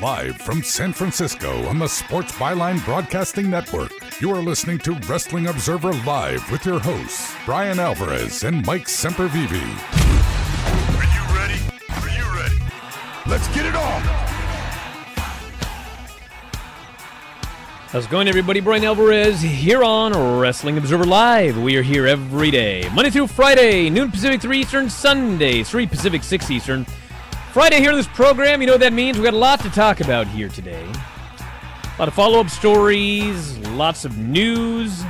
Live from San Francisco on the Sports Byline Broadcasting Network, you are listening to Wrestling Observer Live with your hosts, Bryan Alvarez and Mike Sempervive. Are you ready? Are you ready? Let's get it on! How's it going, everybody? Bryan Alvarez here on Wrestling Observer Live. We are here every day, Monday through Friday, noon Pacific, 3 Eastern, Sunday, 3 Pacific, 6 Eastern. Friday here in this program, you know what that means? we got a lot to talk about here today. A lot of follow up stories, lots of news.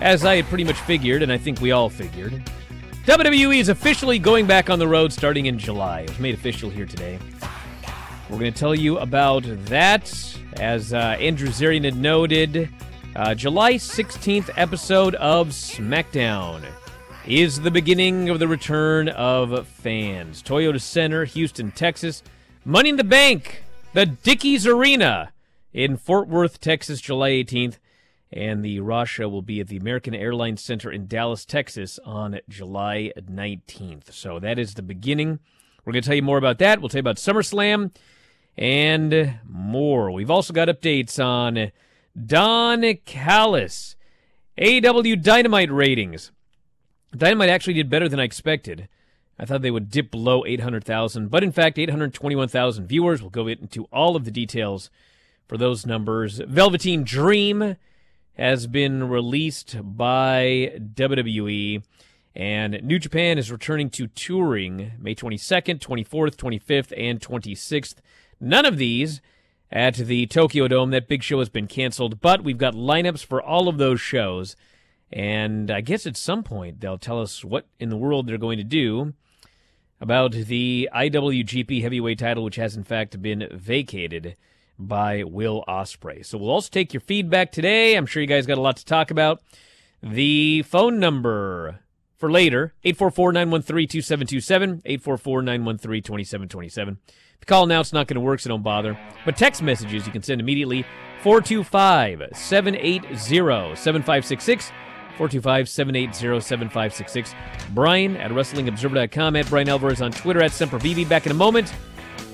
As I had pretty much figured, and I think we all figured, WWE is officially going back on the road starting in July. It was made official here today. We're going to tell you about that. As uh, Andrew Zarian had noted, uh, July 16th episode of SmackDown is the beginning of the return of fans. Toyota Center, Houston, Texas. Money in the Bank, the Dickies Arena in Fort Worth, Texas, July 18th. And the Raw show will be at the American Airlines Center in Dallas, Texas on July 19th. So that is the beginning. We're going to tell you more about that. We'll tell you about SummerSlam and more. We've also got updates on Don Callis, AEW Dynamite ratings. Dynamite actually did better than I expected. I thought they would dip below 800,000, but in fact, 821,000 viewers. We'll go into all of the details for those numbers. Velveteen Dream has been released by WWE, and New Japan is returning to touring May 22nd, 24th, 25th, and 26th. None of these at the Tokyo Dome. That big show has been canceled, but we've got lineups for all of those shows. And I guess at some point they'll tell us what in the world they're going to do about the IWGP Heavyweight title, which has in fact been vacated by Will Ospreay. So we'll also take your feedback today. I'm sure you guys got a lot to talk about. The phone number for later 844-913-2727 844-913-2727 if you call now it's not going to work so don't bother. But text messages you can send immediately 425-780-7566 425-780-7566 brian at wrestlingobserver.com at bryan alvarez on twitter at sempervivi back in a moment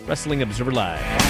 wrestling observer live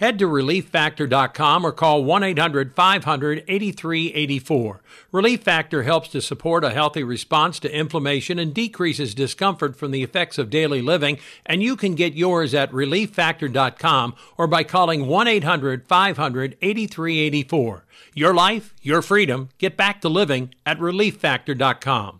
Head to relieffactor.com or call 1 800 500 8384. Relief Factor helps to support a healthy response to inflammation and decreases discomfort from the effects of daily living, and you can get yours at relieffactor.com or by calling 1 800 500 8384. Your life, your freedom. Get back to living at relieffactor.com.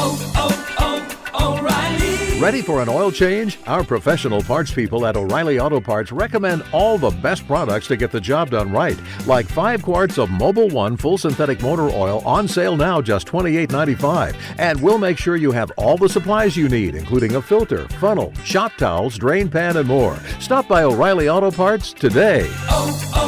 Oh, oh, oh, Ready for an oil change? Our professional parts people at O'Reilly Auto Parts recommend all the best products to get the job done right, like 5 quarts of Mobil 1 full synthetic motor oil on sale now just $28.95. And we'll make sure you have all the supplies you need, including a filter, funnel, shop towels, drain pan, and more. Stop by O'Reilly Auto Parts today. oh,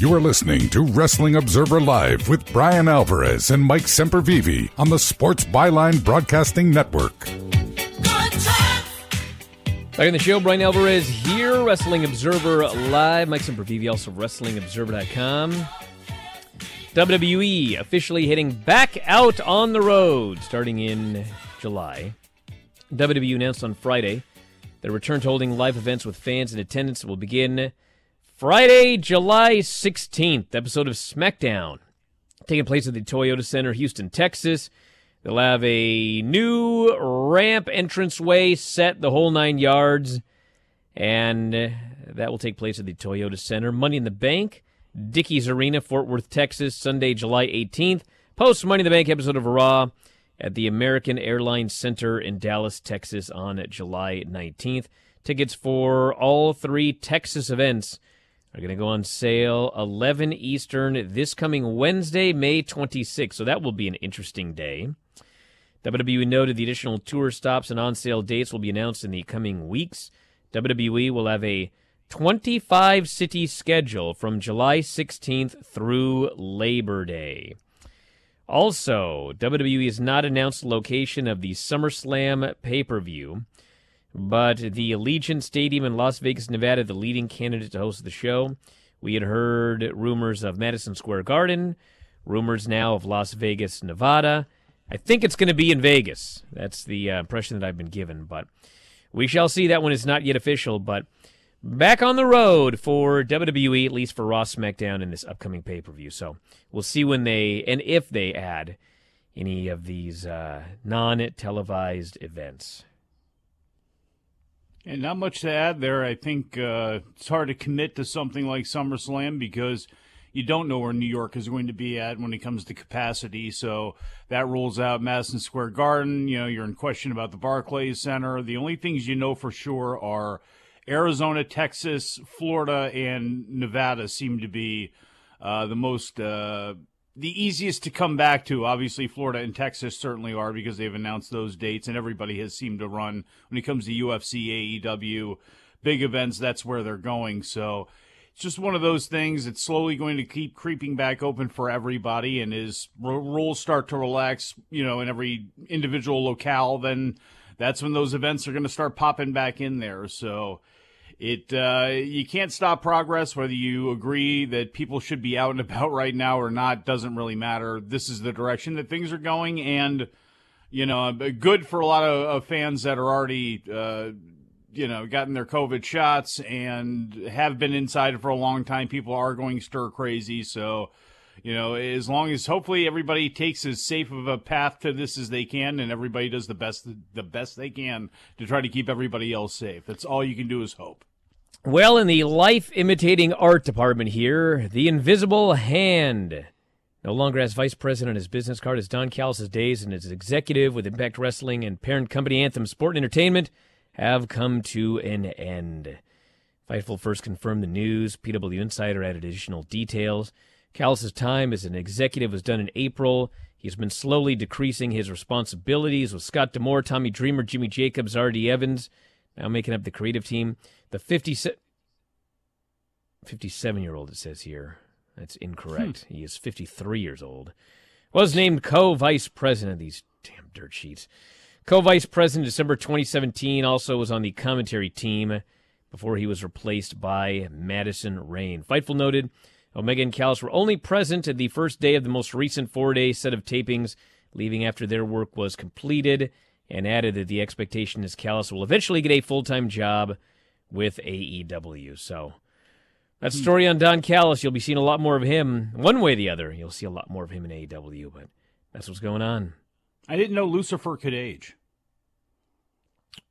You are listening to Wrestling Observer Live with Bryan Alvarez and Mike Sempervive on the Sports Byline Broadcasting Network. Back in the show, Bryan Alvarez here, Wrestling Observer Live. Mike Sempervive, also WrestlingObserver.com. WWE officially hitting back out on the road starting in July. WWE announced on Friday their return to holding live events with fans in attendance will begin Friday, July 16th. Episode of SmackDown taking place at the Toyota Center, Houston, Texas. They'll have a new ramp entranceway set, the whole nine yards, and that will take place at the Toyota Center. Money in the Bank Dickies Arena, Fort Worth, Texas, Sunday, July 18th. Post Money in the Bank episode of Raw at the American Airlines Center in Dallas, Texas on July 19th. Tickets for all three Texas events are going to go on sale 11 Eastern this coming Wednesday, May 26th. So that will be an interesting day. WWE noted the additional tour stops and on sale dates will be announced in the coming weeks. WWE will have a 25 city schedule from July 16th through Labor Day. Also, WWE has not announced the location of the SummerSlam pay per view, but the Allegiant Stadium in Las Vegas, Nevada, the leading candidate to host the show. We had heard rumors of Madison Square Garden, rumors now of Las Vegas, Nevada. I think it's going to be in Vegas. That's the uh, impression that I've been given, but we shall see. That one is not yet official, but back on the road for WWE, at least for Raw SmackDown in this upcoming pay per view. So we'll see when they and if they add any of these uh, non televised events. And not much to add there. I think uh, it's hard to commit to something like SummerSlam because you don't know where New York is going to be at when it comes to capacity. So that rules out Madison Square Garden. You know, you're in question about the Barclays Center. The only things you know for sure are Arizona, Texas, Florida, and Nevada seem to be uh, the most uh, the easiest to come back to. Obviously, Florida and Texas certainly are because they've announced those dates, and everybody has seemed to run when it comes to UFC, AEW, big events. That's where they're going. So it's just one of those things. It's slowly going to keep creeping back open for everybody, and as r- rules start to relax, you know, in every individual locale, then that's when those events are going to start popping back in there. So it uh, you can't stop progress whether you agree that people should be out and about right now or not doesn't really matter. This is the direction that things are going and you know good for a lot of, of fans that are already uh, you know gotten their covid shots and have been inside for a long time. People are going stir crazy. So you know as long as hopefully everybody takes as safe of a path to this as they can and everybody does the best the best they can to try to keep everybody else safe. That's all you can do is hope Well, in the life imitating art department here, the invisible hand. No longer has vice president his business card as Don Callis' days and as executive with Impact Wrestling and parent company Anthem Sport and Entertainment have come to an end. Fightful first confirmed the news. PW Insider added additional details. Callis' time as an executive was done in April. He's been slowly decreasing his responsibilities with Scott D'Amore, Tommy Dreamer, Jimmy Jacobs, R.D. Evans, now making up the creative team. The 57 year old, it says here. That's incorrect. Hmm. He is 53 years old. Was named co vice president. Of these damn dirt sheets. Co vice president December 2017. Also was on the commentary team before he was replaced by Madison Rayne. Fightful noted Omega and Callis were only present at the first day of the most recent four day set of tapings, leaving after their work was completed, and added that the expectation is Callis will eventually get a full time job with AEW. So that's the story on Don Callis. You'll be seeing a lot more of him one way or the other. You'll see a lot more of him in AEW, but that's what's going on. i didn't know lucifer could age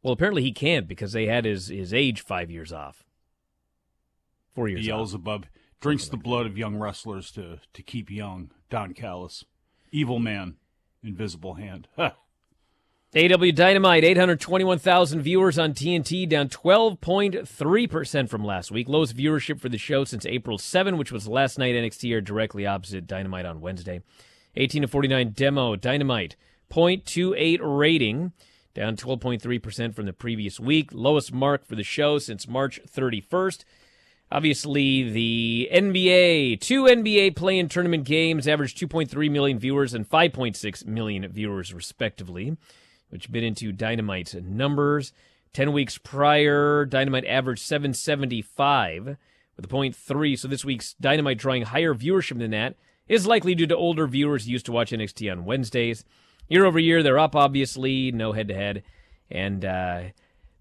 Well, apparently he can't because they had his, his age five years off. Four years off. beelzebub drinks the blood of young wrestlers to to keep young don callis evil man invisible hand Huh. AEW Dynamite, 821,000 viewers on TNT, down 12.3% from last week. Lowest viewership for the show since April 7, which was last night. NXT aired directly opposite Dynamite on Wednesday. 18 to 49 demo, Dynamite, 0.28 rating, down 12.3% from the previous week. Lowest mark for the show since March 31st. Obviously, the NBA, two NBA play-in tournament games averaged 2.3 million viewers and 5.6 million viewers, respectively, which bit into Dynamite's numbers. Ten weeks prior, Dynamite averaged 775 with a point three. So this week's Dynamite drawing higher viewership than that is likely due to older viewers used to watch NXT on Wednesdays. Year over year, they're up, obviously, no head to head. And uh,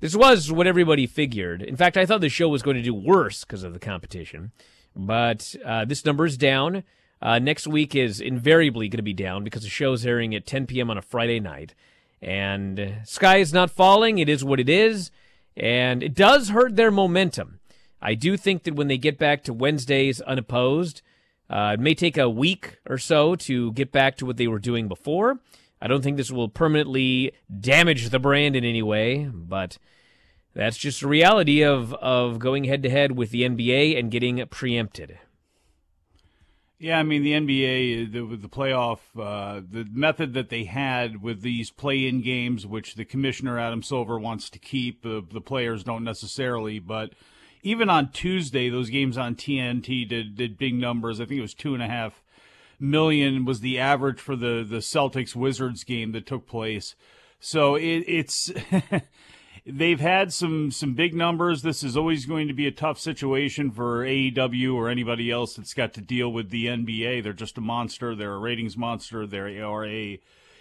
this was what everybody figured. In fact, I thought the show was going to do worse because of the competition. But uh, this number is down. Uh, next week is invariably going to be down because the show's airing at 10 p.m. on a Friday night. And sky is not falling. It is what it is. And it does hurt their momentum. I do think that when they get back to Wednesdays unopposed, uh, it may take a week or so to get back to what they were doing before. I don't think this will permanently damage the brand in any way, but that's just the reality of, of going head to head with the NBA and getting preempted. Yeah, I mean the NBA the, with the playoff, uh, the method that they had with these play-in games, which the commissioner Adam Silver wants to keep, uh, the players don't necessarily. But even on Tuesday, those games on TNT did did big numbers. I think it was two and a half million was the average for the the Celtics Wizards game that took place. So it, it's they've had some some big numbers. This is always going to be a tough situation for AEW or anybody else that's got to deal with the NBA. They're just a monster. They're a ratings monster. They are a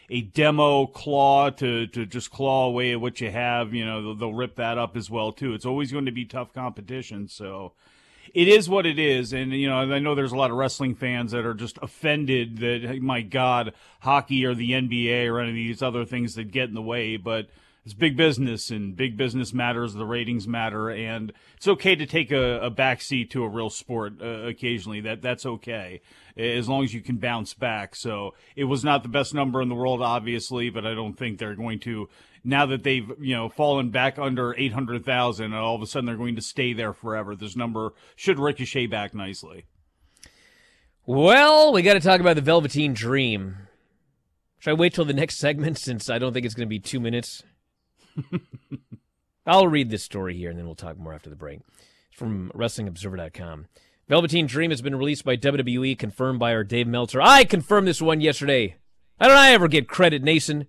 a demo claw to to just claw away at what you have. You know they'll, they'll rip that up as well too. It's always going to be tough competition. So it is what it is. And, you know, I know there's a lot of wrestling fans that are just offended that, my God, hockey or the NBA or any of these other things that get in the way. But it's big business and big business matters. The ratings matter. And it's okay to take a, a backseat to a real sport uh, occasionally. That That's okay as long as you can bounce back. So it was not the best number in the world, obviously, but I don't think they're going to now that they've you know fallen back under 800,000 and all of a sudden they're going to stay there forever. This number should ricochet back nicely. Well, we got to talk about the Velveteen Dream. Should I wait till the next segment since I don't think it's going to be two minutes? I'll read this story here and then we'll talk more after the break. It's from WrestlingObserver.com. Velveteen Dream has been released by WWE, confirmed by our Dave Meltzer. I confirmed this one yesterday. How don't I ever get credit, Nason?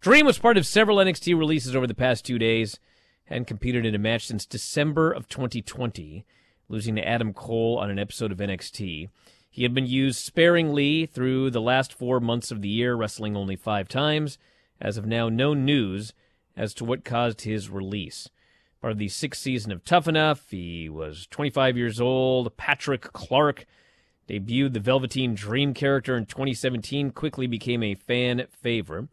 Dream was part of several NXT releases over the past two days, hadn't competed in a match since December of 2020, losing to Adam Cole on an episode of NXT. He had been used sparingly through the last four months of the year, wrestling only five times. As of now, no news as to what caused his release. Part of the sixth season of Tough Enough, he was 25 years old. Patrick Clark debuted the Velveteen Dream character in 2017, quickly became a fan favorite.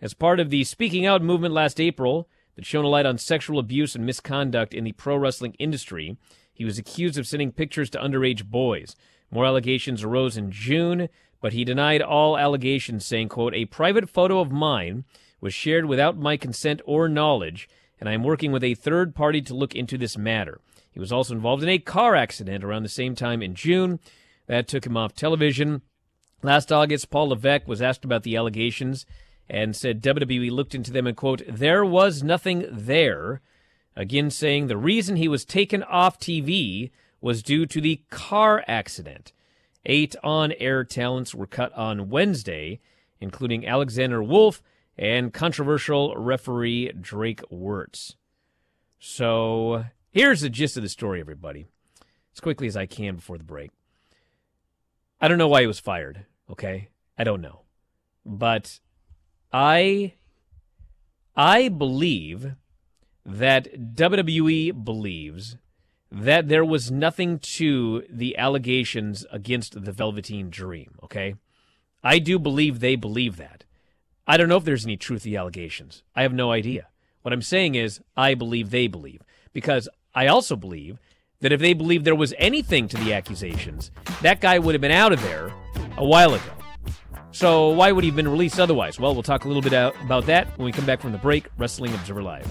As part of the Speaking Out movement last April that shone a light on sexual abuse and misconduct in the pro wrestling industry, he was accused of sending pictures to underage boys. More allegations arose in June, but he denied all allegations, saying, quote, A private photo of mine was shared without my consent or knowledge, and I am working with a third party to look into this matter. He was also involved in a car accident around the same time in June. That took him off television. Last August, Paul Levesque was asked about the allegations and said WWE looked into them and, quote, there was nothing there. Again, saying the reason he was taken off TV was due to the car accident. Eight on air talents were cut on Wednesday, including Alexander Wolf and controversial referee Drake Wuertz. So here's the gist of the story, everybody, as quickly as I can before the break. I don't know why he was fired, okay? I don't know. But I I believe that WWE believes that there was nothing to the allegations against the Velveteen Dream, okay? I do believe they believe that. I don't know if there's any truth to the allegations. I have no idea. What I'm saying is, I believe they believe. Because I also believe that if they believed there was anything to the accusations, that guy would have been out of there a while ago. So why would he have been released otherwise? Well, we'll talk a little bit about that when we come back from the break. Wrestling Observer Live.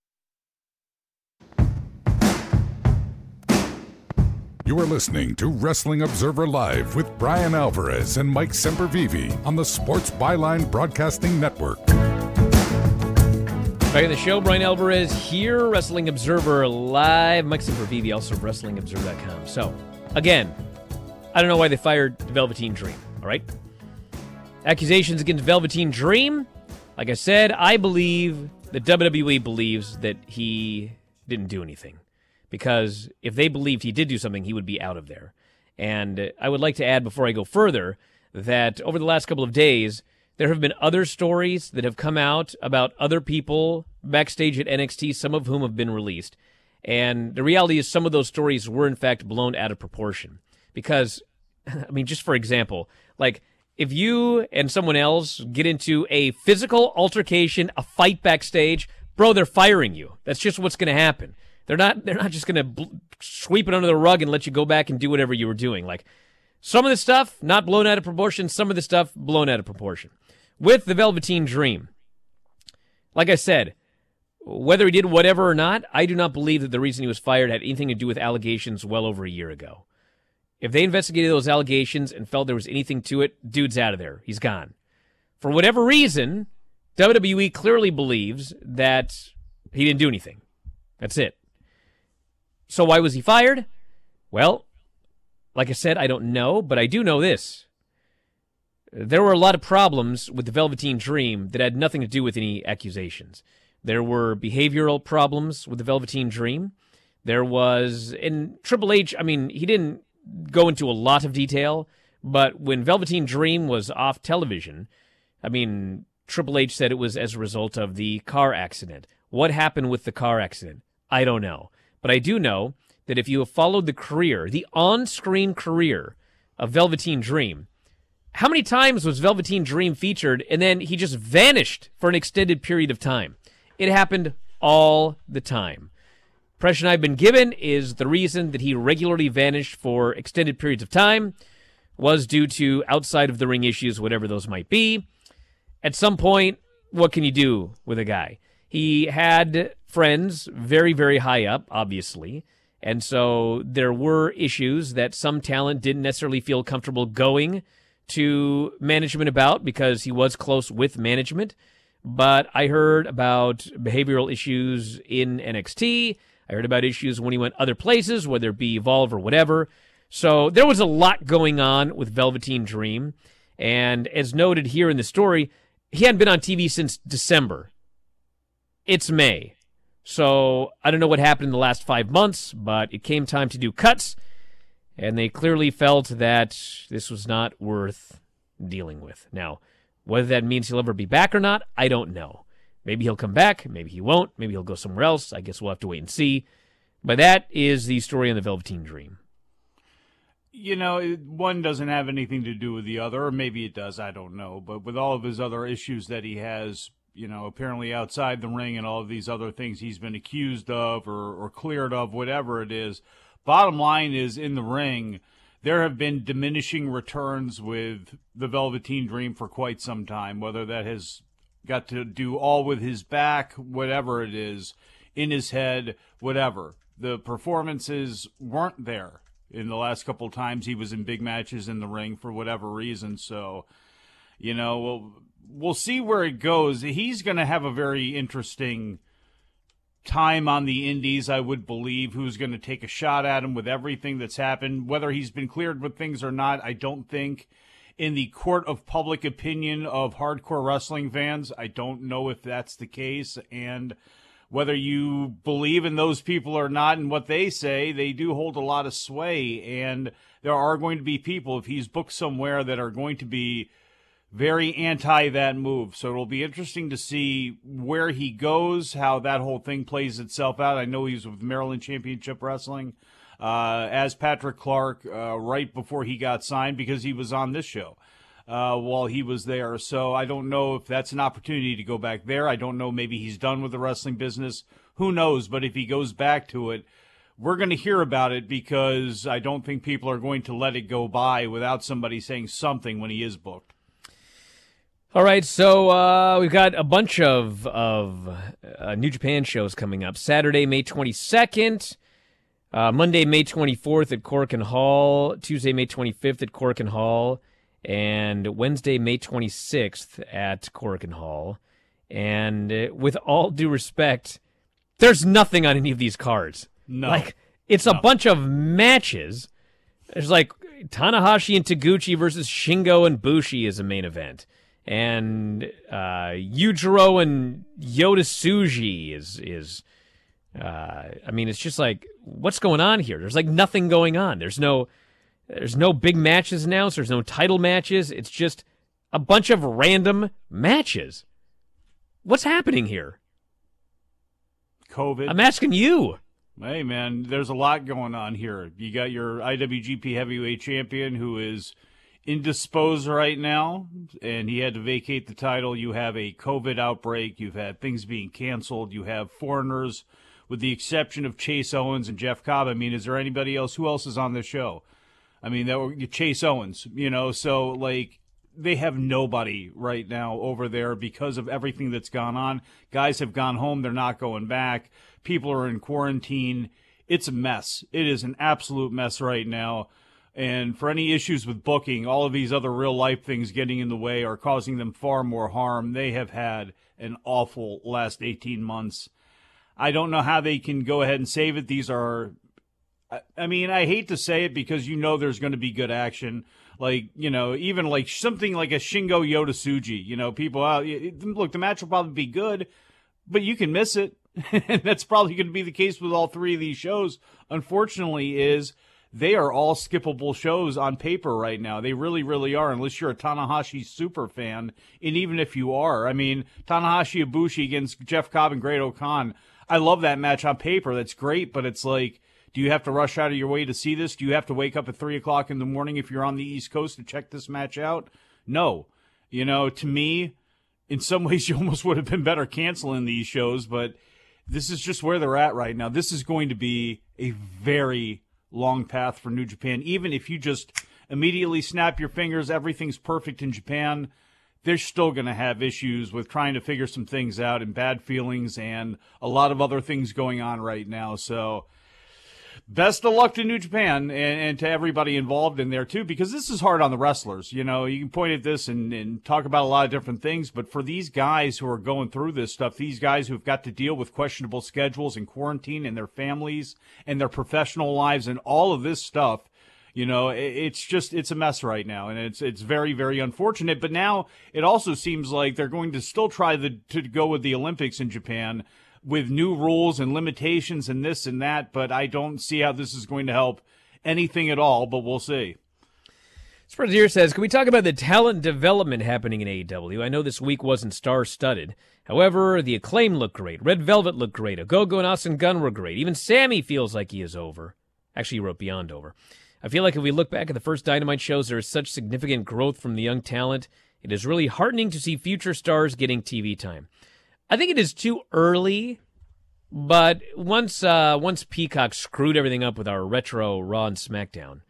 You are listening to Wrestling Observer Live with Bryan Alvarez and Mike Sempervive on the Sports Byline Broadcasting Network. Back in the show, Bryan Alvarez here, Wrestling Observer Live. Mike Sempervive, also WrestlingObserver.com. So, again, I don't know why they fired Velveteen Dream, all right? Accusations against Velveteen Dream. Like I said, I believe that WWE believes that he didn't do anything because if they believed he did do something, he would be out of there. And I would like to add before I go further that over the last couple of days, there have been other stories that have come out about other people backstage at NXT, some of whom have been released. And the reality is, some of those stories were in fact blown out of proportion. Because, I mean, just for example, like if you and someone else get into a physical altercation, a fight backstage, bro, they're firing you. That's just what's going to happen. They're not they're not just going to bl- sweep it under the rug and let you go back and do whatever you were doing. Like some of the stuff not blown out of proportion, some of the stuff blown out of proportion. With the Velveteen Dream, like I said, whether he did whatever or not, I do not believe that the reason he was fired had anything to do with allegations well over a year ago. If they investigated those allegations and felt there was anything to it, dude's out of there. He's gone. For whatever reason, WWE clearly believes that he didn't do anything. That's it. So why was he fired? Well, like I said, I don't know, but I do know this. There were a lot of problems with the Velveteen Dream that had nothing to do with any accusations. There were behavioral problems with the Velveteen Dream. There was, in Triple H, I mean, he didn't go into a lot of detail, but when Velveteen Dream was off television, I mean, Triple H said it was as a result of the car accident. What happened with the car accident? I don't know. But I do know that if you have followed the career, the on screen career of Velveteen Dream, how many times was Velveteen Dream featured and then he just vanished for an extended period of time? It happened all the time. Impression I've been given is the reason that he regularly vanished for extended periods of time was due to outside of the ring issues, whatever those might be. At some point, what can you do with a guy? He had friends very, very high up, obviously. And so there were issues that some talent didn't necessarily feel comfortable going to management about because he was close with management. But I heard about behavioral issues in NXT. I heard about issues when he went other places, whether it be Evolve or whatever. So there was a lot going on with Velveteen Dream. And as noted here in the story, he hadn't been on TV since December. It's May. So I don't know what happened in the last five months, but it came time to do cuts, and they clearly felt that this was not worth dealing with. Now, whether that means he'll ever be back or not, I don't know. Maybe he'll come back, maybe he won't, maybe he'll go somewhere else. I guess we'll have to wait and see. But that is the story on the Velveteen Dream. You know, one doesn't have anything to do with the other, or maybe it does, I don't know. But with all of his other issues that he has you know, apparently outside the ring and all of these other things he's been accused of or, or cleared of, whatever it is. Bottom line is in the ring, there have been diminishing returns with the Velveteen Dream for quite some time, whether that has got to do all with his back, whatever it is, in his head, whatever. The performances weren't there in the last couple times he was in big matches in the ring for whatever reason. So, you know, well, we'll see where it goes. He's going to have a very interesting time on the indies, I would believe, who's going to take a shot at him with everything that's happened. Whether he's been cleared with things or not, I don't think. In the court of public opinion of hardcore wrestling fans, I don't know if that's the case. And whether you believe in those people or not and what they say, they do hold a lot of sway. And there are going to be people, if he's booked somewhere, that are going to be very anti that move. So it'll be interesting to see where he goes, how that whole thing plays itself out. I know he's with Maryland Championship Wrestling. uh, as Patrick Clark uh, right before he got signed because he was on this show uh, while he was there. So I don't know if that's an opportunity to go back there. I don't know. Maybe he's done with the wrestling business. Who knows? But if he goes back to it, we're going to hear about it because I don't think people are going to let it go by without somebody saying something when he is booked. All right, so uh, we've got a bunch of of uh, New Japan shows coming up. Saturday, May twenty second, uh, Monday, May twenty fourth at Korakuen Hall, Tuesday, May twenty fifth at Korakuen Hall, and Wednesday, May twenty sixth at Korakuen Hall. And uh, with all due respect, there's nothing on any of these cards. No, like it's a bunch of matches. There's like Tanahashi and Taguchi versus Shingo and Bushi is a main event and uh, Yujiro and Yota Tsuji is is. Uh, I mean, it's just like what's going on here? There's like nothing going on. There's no, there's no big matches announced. There's no title matches. It's just a bunch of random matches. What's happening here? COVID. I'm asking you. Hey man, there's a lot going on here. You got your IWGP Heavyweight Champion who is indisposed right now, and he had to vacate the title. You have a COVID outbreak. You've had things being canceled. You have foreigners, with the exception of Chase Owens and Jeff Cobb. I mean, is there anybody else? Who else is on the show? I mean, that were Chase Owens. You know, so like they have nobody right now over there because of everything that's gone on. Guys have gone home. They're not going back. People are in quarantine. It's a mess. It is an absolute mess right now. And for any issues with booking, all of these other real life things getting in the way are causing them far more harm. They have had an awful last 18 months. I don't know how they can go ahead and save it. These are, I mean, I hate to say it because you know there's going to be good action. Like, you know, even like something like a Shingo Yota Tsuji, you know, people out, look, the match will probably be good, but you can miss it. and that's probably going to be the case with all three of these shows. Unfortunately, is they are all skippable shows on paper right now. They really, really are, unless you're a Tanahashi super fan. And even if you are, I mean, Tanahashi Ibushi against Jeff Cobb and Great-O-Khan. I love that match on paper. That's great, but it's like, do you have to rush out of your way to see this? Do you have to wake up at three o'clock in the morning if you're on the East Coast to check this match out? No. You know, to me, in some ways, you almost would have been better canceling these shows, but this is just where they're at right now. This is going to be a very long path for New Japan. Even if you just immediately snap your fingers, everything's perfect in Japan, they're still going to have issues with trying to figure some things out and bad feelings and a lot of other things going on right now. So, best of luck to New Japan and, and, to everybody involved in there too, because this is hard on the wrestlers. You know, you can point at this and, and talk about a lot of different things, but for these guys who are going through this stuff, these guys who've got to deal with questionable schedules and quarantine and their families and their professional lives and all of this stuff, you know, it's just it's a mess right now, and it's it's very very unfortunate. But now it also seems like they're going to still try the, to go with the Olympics in Japan with new rules and limitations and this and that, but I don't see how this is going to help anything at all, but we'll see. Sprazier says, Can we talk about the talent development happening in AEW? I know this week wasn't star studded. However, the acclaim looked great. Red Velvet looked great. Ogogo and Austin Gunn were great. Even Sammy feels like he is over. Actually, he wrote Beyond Over. I feel like if we look back at the first Dynamite shows, there is such significant growth from the young talent. It is really heartening to see future stars getting TV time. I think it is too early, but once uh, once Peacock screwed everything up with our retro Raw and SmackDown,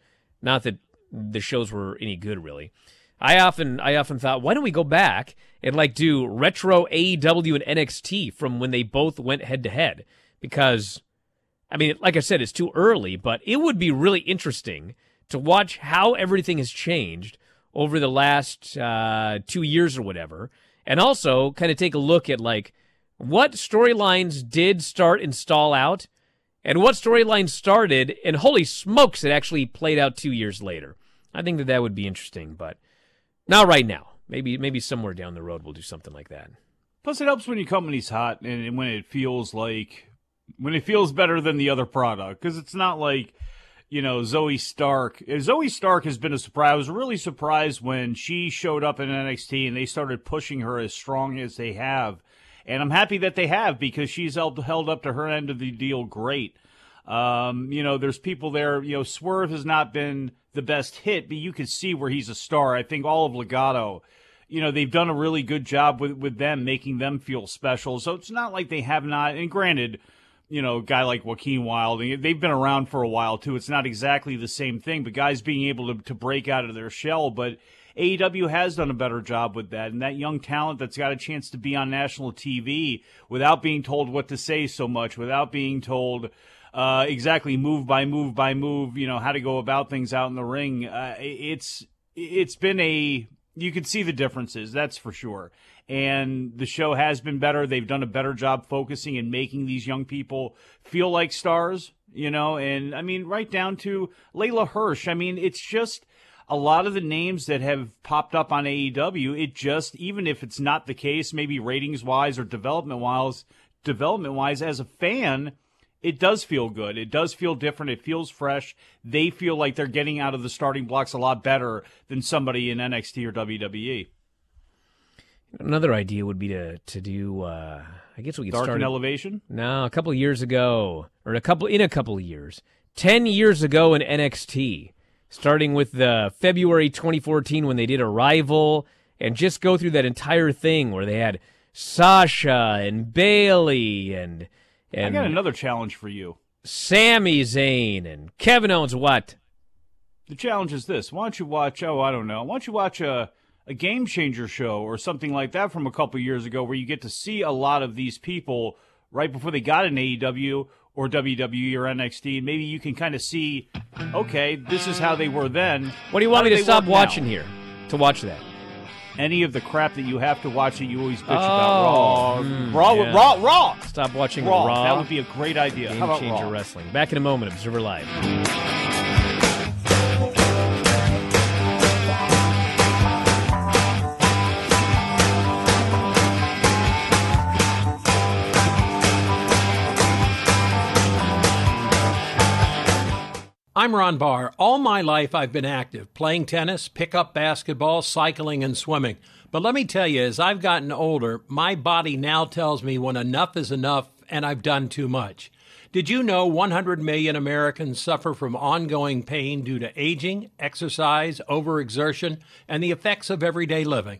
not that the shows were any good really. I often I often thought, why don't we go back and like do retro AEW and NXT from when they both went head to head? Because I mean, like I said, it's too early, but it would be really interesting to watch how everything has changed over the last uh, two years or whatever, and also kind of take a look at like what storylines did start and stall out, and what storylines started and holy smokes, it actually played out two years later. I think that that would be interesting, but not right now. Maybe maybe somewhere down the road we'll do something like that. Plus, it helps when your company's hot and when it feels like when it feels better than the other product because it's not like you know Zoey Stark. Zoey Stark has been a surprise. I was really surprised when she showed up in NXT and they started pushing her as strong as they have, and I'm happy that they have because she's held held up to her end of the deal great. Um, you know, there's people there. You know, Swerve has not been the best hit, but you can see where he's a star. I think all of Legado, you know, they've done a really good job with with them, making them feel special. So it's not like they have not. And granted, you know, guy like Joaquin Wilde, they've been around for a while too. It's not exactly the same thing, but guys being able to to break out of their shell, but. AEW has done a better job with that, and that young talent that's got a chance to be on national TV without being told what to say so much, without being told, uh, exactly move by move by move, you know, how to go about things out in the ring. Uh, it's it's been a you can see the differences, that's for sure. And the show has been better. They've done a better job focusing and making these young people feel like stars, you know. And I mean, right down to Leyla Hirsch. I mean, it's just a lot of the names that have popped up on AEW. It just, even if it's not the case, maybe ratings wise or development wise, development wise, as a fan, it does feel good. It does feel different. It feels fresh. They feel like they're getting out of the starting blocks a lot better than somebody in NXT or WWE. Another idea would be to to do. Uh, I guess we could Dark start Elevation. No, a couple of years ago, or a couple in a couple of years, ten years ago in NXT, starting with the February 2014 when they did Arrival, and just go through that entire thing where they had Sasha and Bayley and and I got another challenge for you. Sami Zayn and Kevin Owens. What? The challenge is this: Why don't you watch? Oh, I don't know. Why don't you watch a a game changer show or something like that from a couple years ago, where you get to see a lot of these people right before they got an AEW or WWE or NXT. Maybe you can kind of see, okay, this is how they were then. What do you want me to stop watching now? here to watch that? Any of the crap that you have to watch that you always bitch Oh, about. Raw, mm, Raw, yeah. Raw, Raw. Stop watching Raw. Raw. That would be a great idea. Game How about Changer Raw? Wrestling. Back in a moment. Observer Live. I'm Ron Barr. All my life I've been active, playing tennis, pickup basketball, cycling, and swimming. But let me tell you, as I've gotten older, my body now tells me when enough is enough and I've done too much. Did you know 100 million Americans suffer from ongoing pain due to aging, exercise, overexertion, and the effects of everyday living?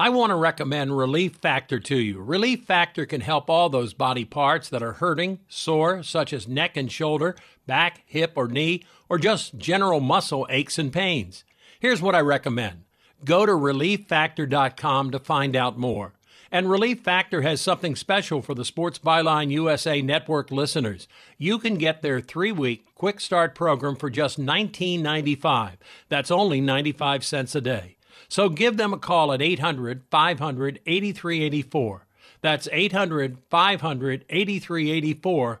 I want to recommend Relief Factor to you. Relief Factor can help all those body parts that are hurting, sore, such as neck and shoulder, back, hip, or knee, or just general muscle aches and pains. Here's what I recommend go to relieffactor.com to find out more. And Relief Factor has something special for the Sports Byline USA Network listeners. You can get their three week quick start program for just $19.95. That's only 95 cents a day. So give them a call at 800 500 8384. That's 800 500 8384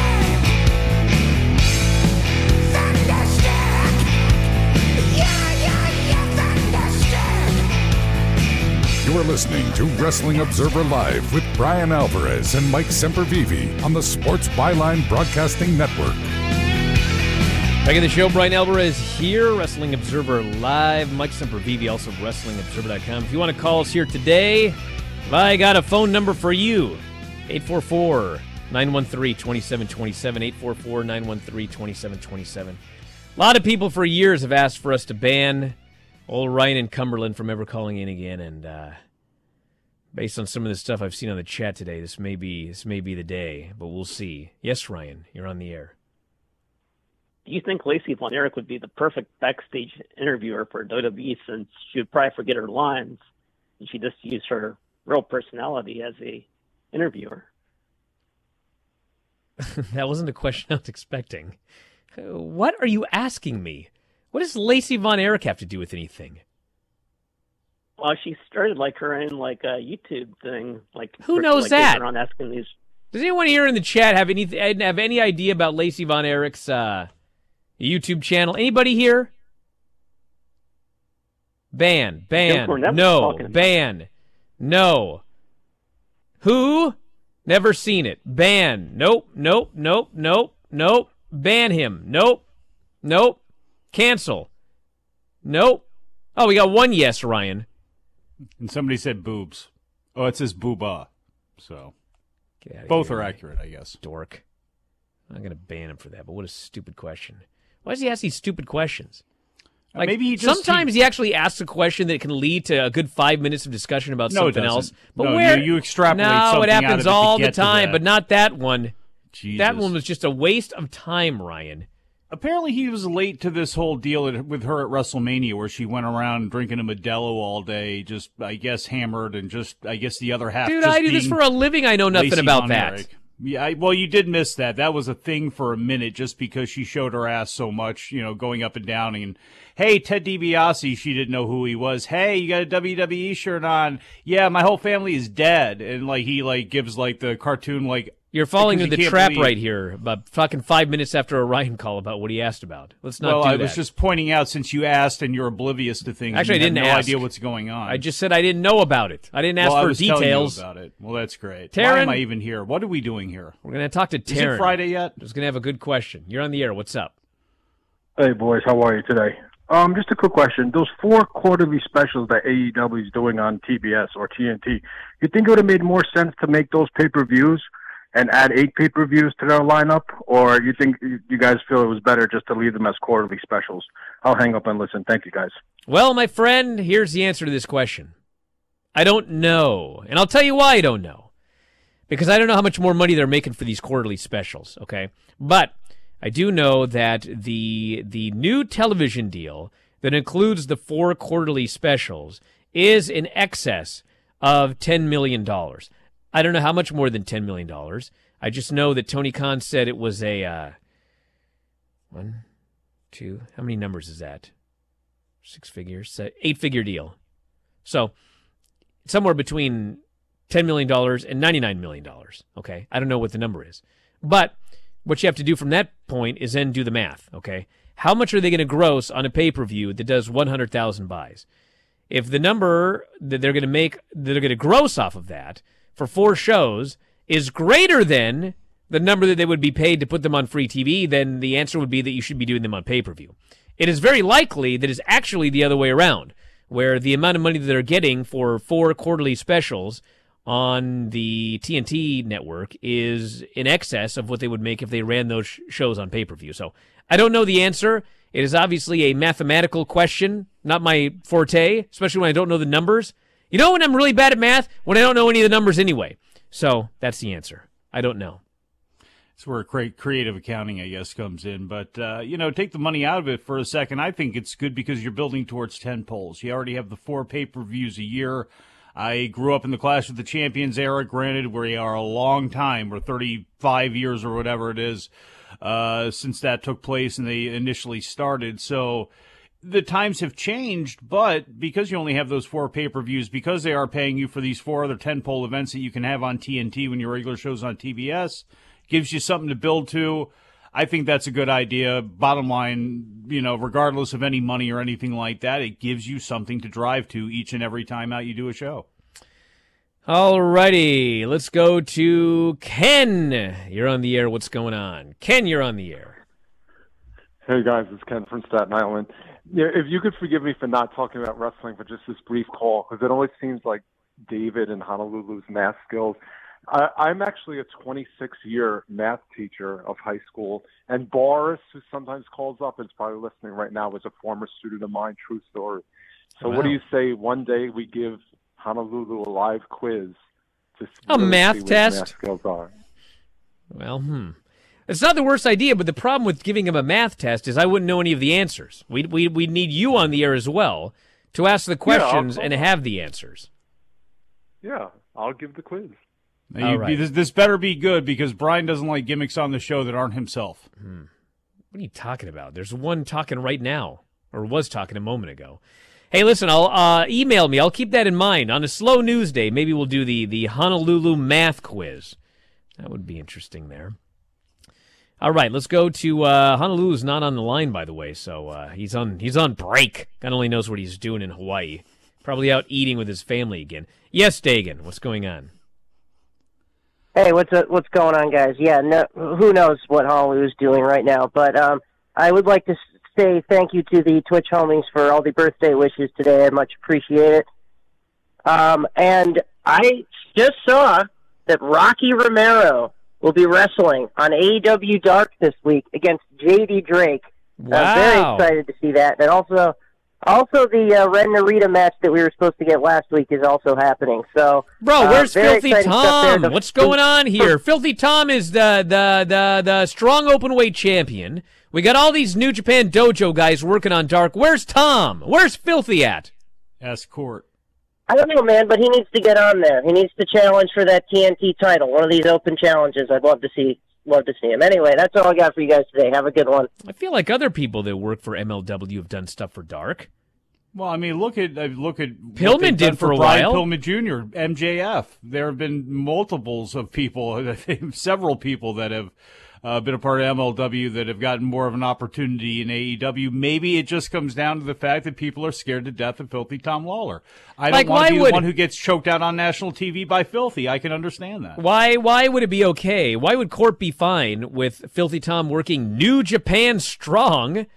You are listening to Wrestling Observer Live with Bryan Alvarez and Mike Sempervive on the Sports Byline Broadcasting Network. Back in the show, Bryan Alvarez here, Wrestling Observer Live. Mike Sempervive, also WrestlingObserver.com. If you want to call us here today, I got a phone number for you 844 913 2727. 844 913 2727. A lot of people for years have asked for us to ban old Ryan and Cumberland from ever calling in again, and uh, based on some of the stuff I've seen on the chat today, this may be this may be the day, but we'll see. Yes, Ryan, you're on the air. Do you think Lacey Von Erich would be the perfect backstage interviewer for WWE since she would probably forget her lines and she just use her real personality as a interviewer? that wasn't a question I was expecting. What are you asking me? What does Lacey Von Erich have to do with anything? Well, she started like her own like a YouTube thing. Like Who knows like, that? Around asking these. Does anyone here in the chat have any have any idea about Lacey Von Erich's uh, YouTube channel? Anybody here? Ban, ban, no, ban, no. Who? Never seen it. Ban. Nope, nope, nope, nope, nope. Ban him. Nope, nope. Cancel. Nope. Oh, we got one yes, Ryan. And somebody said boobs. Oh, it says booba. So both here, are accurate, I guess. Dork. I'm going to ban him for that, but what a stupid question. Why does he ask these stupid questions? Uh, Like, maybe he just- sometimes he, actually asks a question that can lead to a good five minutes of discussion about No, something else. But No, where you- you extrapolate No, it happens all the time, but not that one. Jesus. That one was just a waste of time, Ryan. Apparently, he was late to this whole deal at- with her at WrestleMania, where she went around drinking a Modelo all day, just I guess hammered, and just I guess the other half. Dude, I do this for a living. I know nothing about that. Yeah, I, well, you did miss that. That was a thing for a minute, just because she showed her ass so much, you know, going up and down. And hey, Ted DiBiase, she didn't know who he was. Hey, you got a WWE shirt on? Yeah, my whole family is dead. And like he like gives like the cartoon like You're falling because into you the trap believe- right here. About fucking five minutes after a Ryan call about what he asked about. Let's not well, do I that. was just pointing out since you asked and you're oblivious to things. Actually, you I didn't no ask. idea what's going on. I just said I didn't know about it. I didn't ask well, I for was telling you details. about it. Well, that's great. Why am I even here? What are we doing here? We're gonna talk to Is it Friday yet? Just gonna have a good question. You're on the air. What's up? Hey boys, how are you today? Um, just a quick question. Those four quarterly specials that AEW is doing on TBS or TNT, you think it would have made more sense to make those pay per views and add eight pay per views to their lineup, or you think you guys feel it was better just to leave them as quarterly specials? I'll hang up and listen. Thank you guys. Well, my friend, here's the answer to this question. I don't know. And I'll tell you why I don't know. Because I don't know how much more money they're making for these quarterly specials, okay? But I do know that the the new television deal that includes the four quarterly specials is in excess of 10 million dollars. I don't know how much more than 10 million dollars. I just know that Tony Khan said it was a uh, one, two. How many numbers is that? six figures, eight figure deal. So somewhere between $10 million and $99 million. Okay. I don't know what the number is. But what you have to do from that point is then do the math. Okay. How much are they going to gross on a pay per view that does 100,000 buys? If the number that they're going to make, that they're going to gross off of that for four shows is greater than the number that they would be paid to put them on free TV, then the answer would be that you should be doing them on pay per view. It is very likely that it's actually the other way around, where the amount of money that they're getting for four quarterly specials on the TNT network is in excess of what they would make if they ran those sh- shows on pay per view. So I don't know the answer. It is obviously a mathematical question, not my forte, especially when I don't know the numbers. You know when I'm really bad at math? When I don't know any of the numbers anyway. So that's the answer. I don't know. That's where cre- creative accounting, I guess, comes in. But, uh, you know, take the money out of it for a second. I think it's good because you're building towards 10 polls. You already have the four pay per views a year. I grew up in the Clash of the Champions era, granted, we are a long time, or 35 years or whatever it is, uh, since that took place and they initially started. So the times have changed, but because you only have those four pay per views, because they are paying you for these four other 10 pole events that you can have on TNT when your regular show's on TBS, gives you something to build to. I think that's a good idea. Bottom line, you know, regardless of any money or anything like that, it gives you something to drive to each and every time out you do a show. Alrighty, let's go to Ken. You're on the air. What's going on? Ken, you're on the air. Hey guys, it's Ken from Staten Island. Yeah, if you could forgive me for not talking about wrestling for just this brief call, because it always seems like David and Honolulu's math skills I, I'm actually a 26 year math teacher of high school, and Boris, who sometimes calls up, and is probably listening right now, was a former student of mine. True story. So, Wow. what do you say? One day we give Honolulu a live quiz to A really math see what his test? Math skills are. Well, hmm. It's not the worst idea, but the problem with giving him a math test is I wouldn't know any of the answers. We we we need you on the air as well to ask the questions call and have the answers. Yeah, I'll give the quiz. Now, All you- right. this, this better be good because Brian doesn't like gimmicks on the show that aren't himself. Hmm. What are you talking about? There's one talking right now, or was talking a moment ago. Hey, listen, I'll uh, email me. I'll keep that in mind. On a slow news day, maybe we'll do the the Honolulu math quiz. That would be interesting there. All right, let's go to uh, Honolulu's not on the line, by the way. So uh, he's on he's on break. God only knows what he's doing in Hawaii. Probably out eating with his family again. Yes, Dagan, what's going on? Hey, what's uh, what's going on, guys? Yeah, no, who knows what Honolulu's doing right now? But um, I would like to say thank you to the Twitch homies for all the birthday wishes today. I much appreciate it. Um, and I just saw that Rocky Romero will be wrestling on AEW Dark this week against JD Drake. Wow. I'm very excited to see that. And also, also the uh, Ren Narita match that we were supposed to get last week is also happening. So, Bro, uh, where's very Filthy exciting stuff there. Tom? The- What's going on here? Filthy Tom is the the the the strong open weight champion. We got all these New Japan Dojo guys working on Dark. Where's Tom? Where's Filthy at? Ask Court. I don't know, man, but he needs to get on there. He needs to challenge for that TNT title, one of these open challenges. I'd love to see, love to see him. Anyway, that's all I got for you guys today. Have a good one. I feel like other people that work for MLW have done stuff for Dark. Well, I mean, look at uh, look at Pillman did done for a Brian while. Pillman Jr., MJF. There have been multiples of people, several people that have uh, been a part of MLW that have gotten more of an opportunity in AEW. Maybe it just comes down to the fact that people are scared to death of Filthy Tom Lawlor. I don't Like, want to be would- the one who gets choked out on national TV by Filthy. I can understand that. Why why would it be okay? Why would Court be fine with Filthy Tom working New Japan Strong,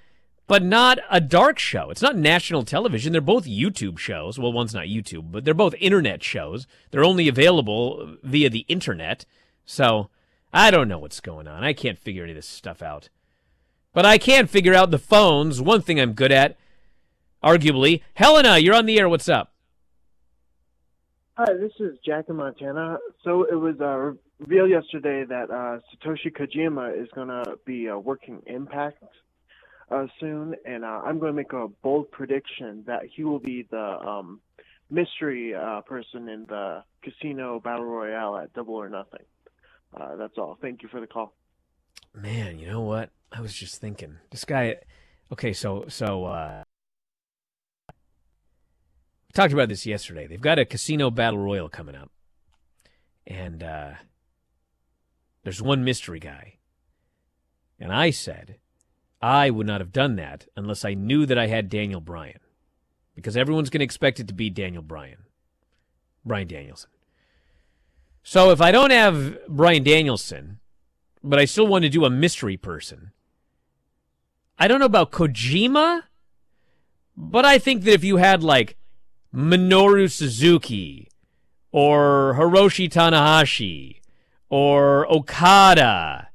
but not a dark show? It's not national television. They're both YouTube shows. Well, one's not YouTube, but they're both internet shows. They're only available via the internet. So I don't know what's going on. I can't figure any of this stuff out. But I can figure out the phones. One thing I'm good at, arguably. Helena, you're on the air. What's up? Hi, this is Jack in Montana. So it was uh, revealed yesterday that uh, Satoshi Kojima is going to be uh, working Impact uh, soon, and uh, I'm going to make a bold prediction that he will be the um, mystery uh, person in the casino battle royale at Double or Nothing. Uh, that's all. Thank you for the call. Man, you know what? I was just thinking. This guy Okay, so so uh we talked about this yesterday. They've got a casino battle royal coming up. And uh there's one mystery guy. And I said I would not have done that unless I knew that I had Daniel Bryan. Because everyone's going to expect it to be Daniel Bryan. Brian Danielson. So if I don't have Bryan Danielson, but I still want to do a mystery person, I don't know about Kojima, but I think that if you had like Minoru Suzuki or Hiroshi Tanahashi or Okada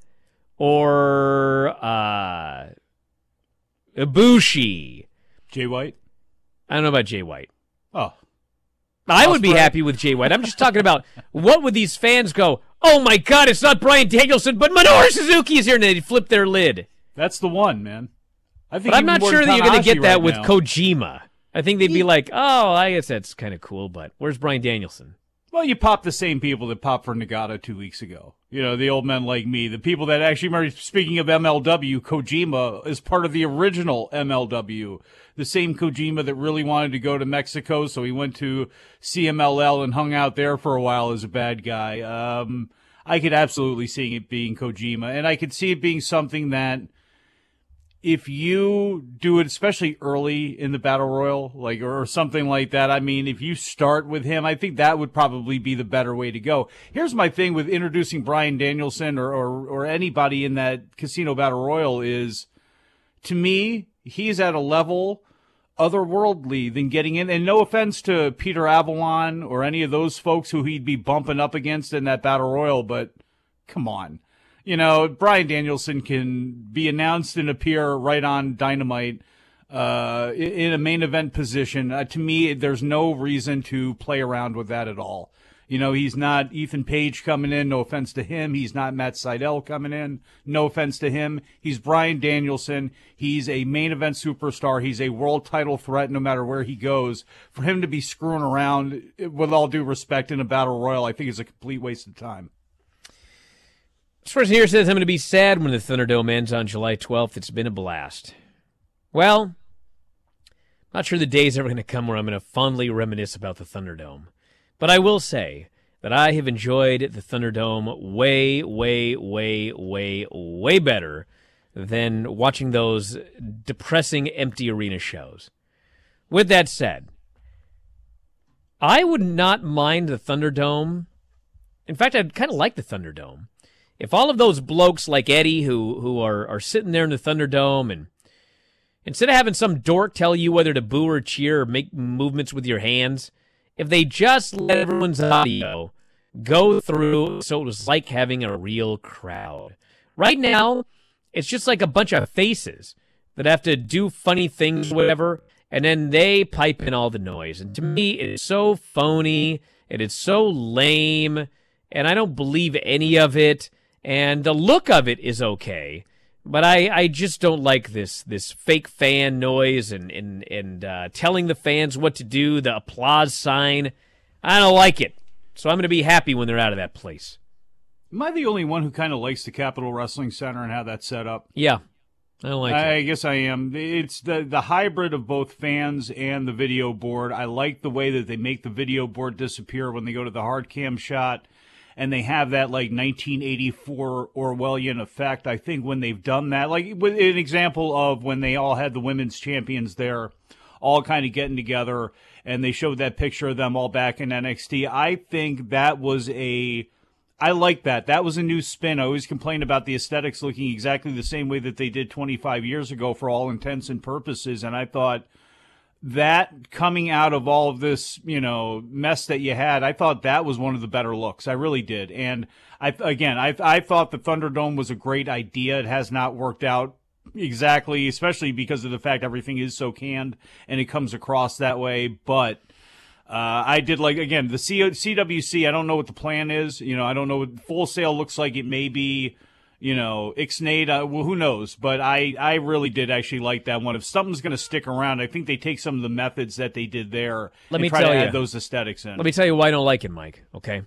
or uh, Ibushi, Jay White. I don't know about Jay White. Oh. I would be happy with Jay White. I'm just talking about what would these fans go? Oh my God, it's not Bryan Danielson, but Minoru Suzuki is here, and they flip their lid. That's the one, man. I think But I'm not sure that you're going to get that right with now. Kojima. I think they'd be like, oh, I guess that's kind of cool, but where's Bryan Danielson? Well, you pop the same people that popped for Nagata two weeks ago. You know, the old men like me, the people that actually remember. Speaking of MLW, Kojima is part of the original MLW. The same Kojima that really wanted to go to Mexico, so he went to CMLL and hung out there for a while as a bad guy. Um, I could absolutely see it being Kojima, and I could see it being something that if you do it, especially early in the battle royal, like or something like that, I mean, if you start with him, I think that would probably be the better way to go. Here's my thing with introducing Bryan Danielson or or, or anybody in that casino battle royal is, to me, he's at a level otherworldly than getting in. And no offense to Peter Avalon or any of those folks who he'd be bumping up against in that battle royal, but come on. You know, Bryan Danielson can be announced and appear right on Dynamite uh, in a main event position. Uh, to me, there's no reason to play around with that at all. You know, he's not Ethan Page coming in. No offense to him. He's not Matt Sydal coming in. No offense to him. He's Bryan Danielson. He's a main event superstar. He's a world title threat no matter where he goes. For him to be screwing around, with all due respect, in a battle royal, I think is a complete waste of time. This person here says, I'm going to be sad when the Thunderdome ends on July 12th. It's been a blast. Well, not sure the day's ever going to come where I'm going to fondly reminisce about the Thunderdome. But I will say that I have enjoyed the Thunderdome way, way, way, way, way better than watching those depressing empty arena shows. With that said, I would not mind the Thunderdome. In fact, I'd kind of like the Thunderdome. If all of those blokes like Eddie who who are, are sitting there in the Thunderdome and instead of having some dork tell you whether to boo or cheer or make movements with your hands, if they just let everyone's audio go through so it was like having a real crowd. Right now, it's just like a bunch of faces that have to do funny things, whatever, and then they pipe in all the noise. And to me, it's so phony and it's so lame, and I don't believe any of it. And the look of it is okay, but I, I just don't like this this fake fan noise and and and uh, telling the fans what to do. The applause sign, I don't like it. So I'm going to be happy when they're out of that place. Am I the only one who kind of likes the Capitol Wrestling Center and how that's set up? Yeah, I don't like it. I guess I am. It's the the hybrid of both fans and the video board. I like the way that they make the video board disappear when they go to the hard cam shot, and they have that like 1984 Orwellian effect. I think when they've done that, like with an example of when they all had the women's champions there, all kind of getting together, and they showed that picture of them all back in NXT. I think that was a I like that. That was a new spin. I always complain about the aesthetics looking exactly the same way that they did 25 years ago for all intents and purposes. And I thought that coming out of all of this, you know, mess that you had, I thought that was one of the better looks. I really did. And I, again, I, I thought the Thunderdome was a great idea. It has not worked out exactly, especially because of the fact everything is so canned and it comes across that way. But, uh, I did like again the CWC. I don't know what the plan is. You know, I don't know what Full Sail looks like. It may be, you know, Ixnade. Uh, well, who knows? But I, I really did actually like that one. If something's going to stick around, I think they take some of the methods that they did there. Let and me try tell to you. add those aesthetics in. Let me tell you why I don't like it, Mike. Okay.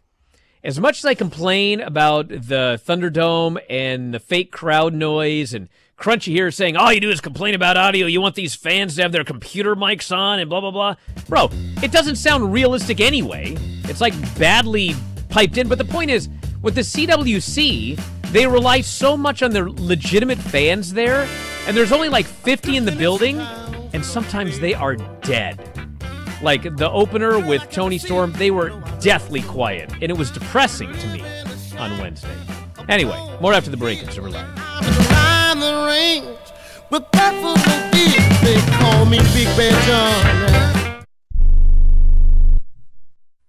As much as I complain about the Thunderdome and the fake crowd noise and Crunchy here saying all you do is complain about audio, you want these fans to have their computer mics on and blah blah blah. Bro, it doesn't sound realistic anyway. It's like badly piped in. But the point is, with the CWC, they rely so much on their legitimate fans there, and there's only like 50 in the building, and sometimes they are dead. Like the opener with Toni Storm, they were deathly quiet, and it was depressing to me on Wednesday. Anyway, more after the break. It's Silver Live.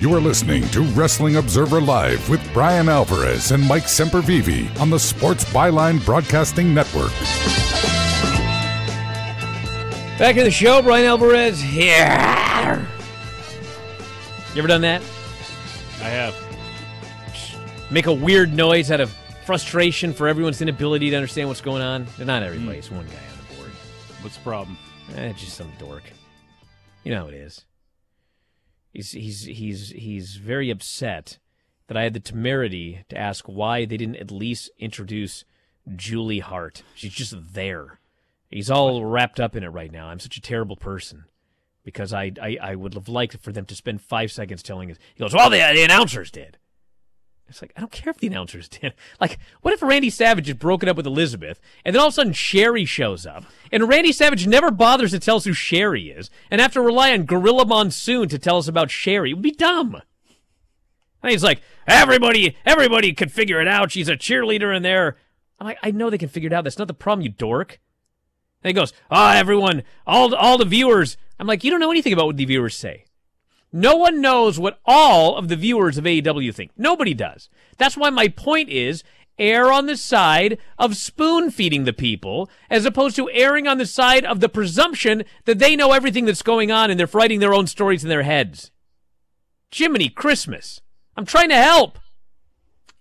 You are listening to Wrestling Observer Live with Bryan Alvarez and Mike Sempervive on the Sports Byline Broadcasting Network. Back in the show, Bryan Alvarez here. You ever done that? I have. Make a weird noise out of frustration for everyone's inability to understand what's going on. Not everybody, it's one guy on the board. What's the problem? Eh, just some dork. You know how it is. He's he's he's he's very upset that I had the temerity to ask why they didn't at least introduce Julia Hart. She's just there. He's all wrapped up in it right now. I'm such a terrible person because I I, I would have liked for them to spend five seconds telling us. He goes, "Well, the, the announcers did." It's like I don't care if the announcers did. Like, what if Randy Savage is broken up with Elizabeth, and then all of a sudden Sherri shows up, and Randy Savage never bothers to tell us who Sherri is, and have to rely on Gorilla Monsoon to tell us about Sherri? It would be dumb. And he's like, everybody, everybody could figure it out. She's a cheerleader in there. I'm like, I know they can figure it out. That's not the problem, you dork. And he goes, ah, oh, everyone, all all the viewers. I'm like, you don't know anything about what the viewers say. No one knows what all of the viewers of AEW think. Nobody does. That's why my point is err on the side of spoon feeding the people as opposed to erring on the side of the presumption that they know everything that's going on and they're writing their own stories in their heads. Jiminy Christmas. I'm trying to help.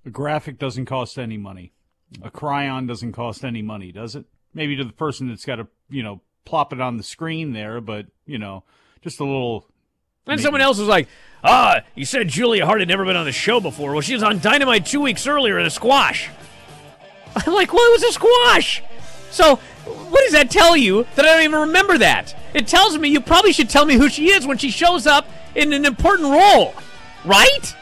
A graphic doesn't cost any money. A chyron doesn't cost any money, does it? Maybe to the person that's got to, you know, plop it on the screen there, but, you know, just a little and someone else was like, ah, you said Julia Hart had never been on the show before. Well, she was on Dynamite two weeks earlier in a squash. I'm like, well, it was a squash. So, what does that tell you that I don't even remember that? It tells me you probably should tell me who she is when she shows up in an important role, right?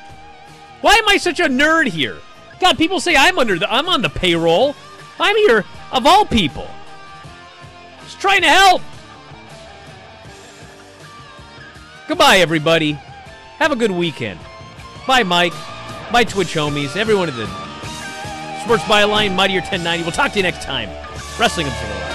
Why am I such a nerd here? God, people say I'm under the I'm on the payroll. I'm here of all people. Just trying to help. Goodbye, everybody. Have a good weekend. Bye, Mike. Bye, Twitch homies. Everyone at the Sports Byline, Mightier 1090. We'll talk to you next time. Wrestling Observer.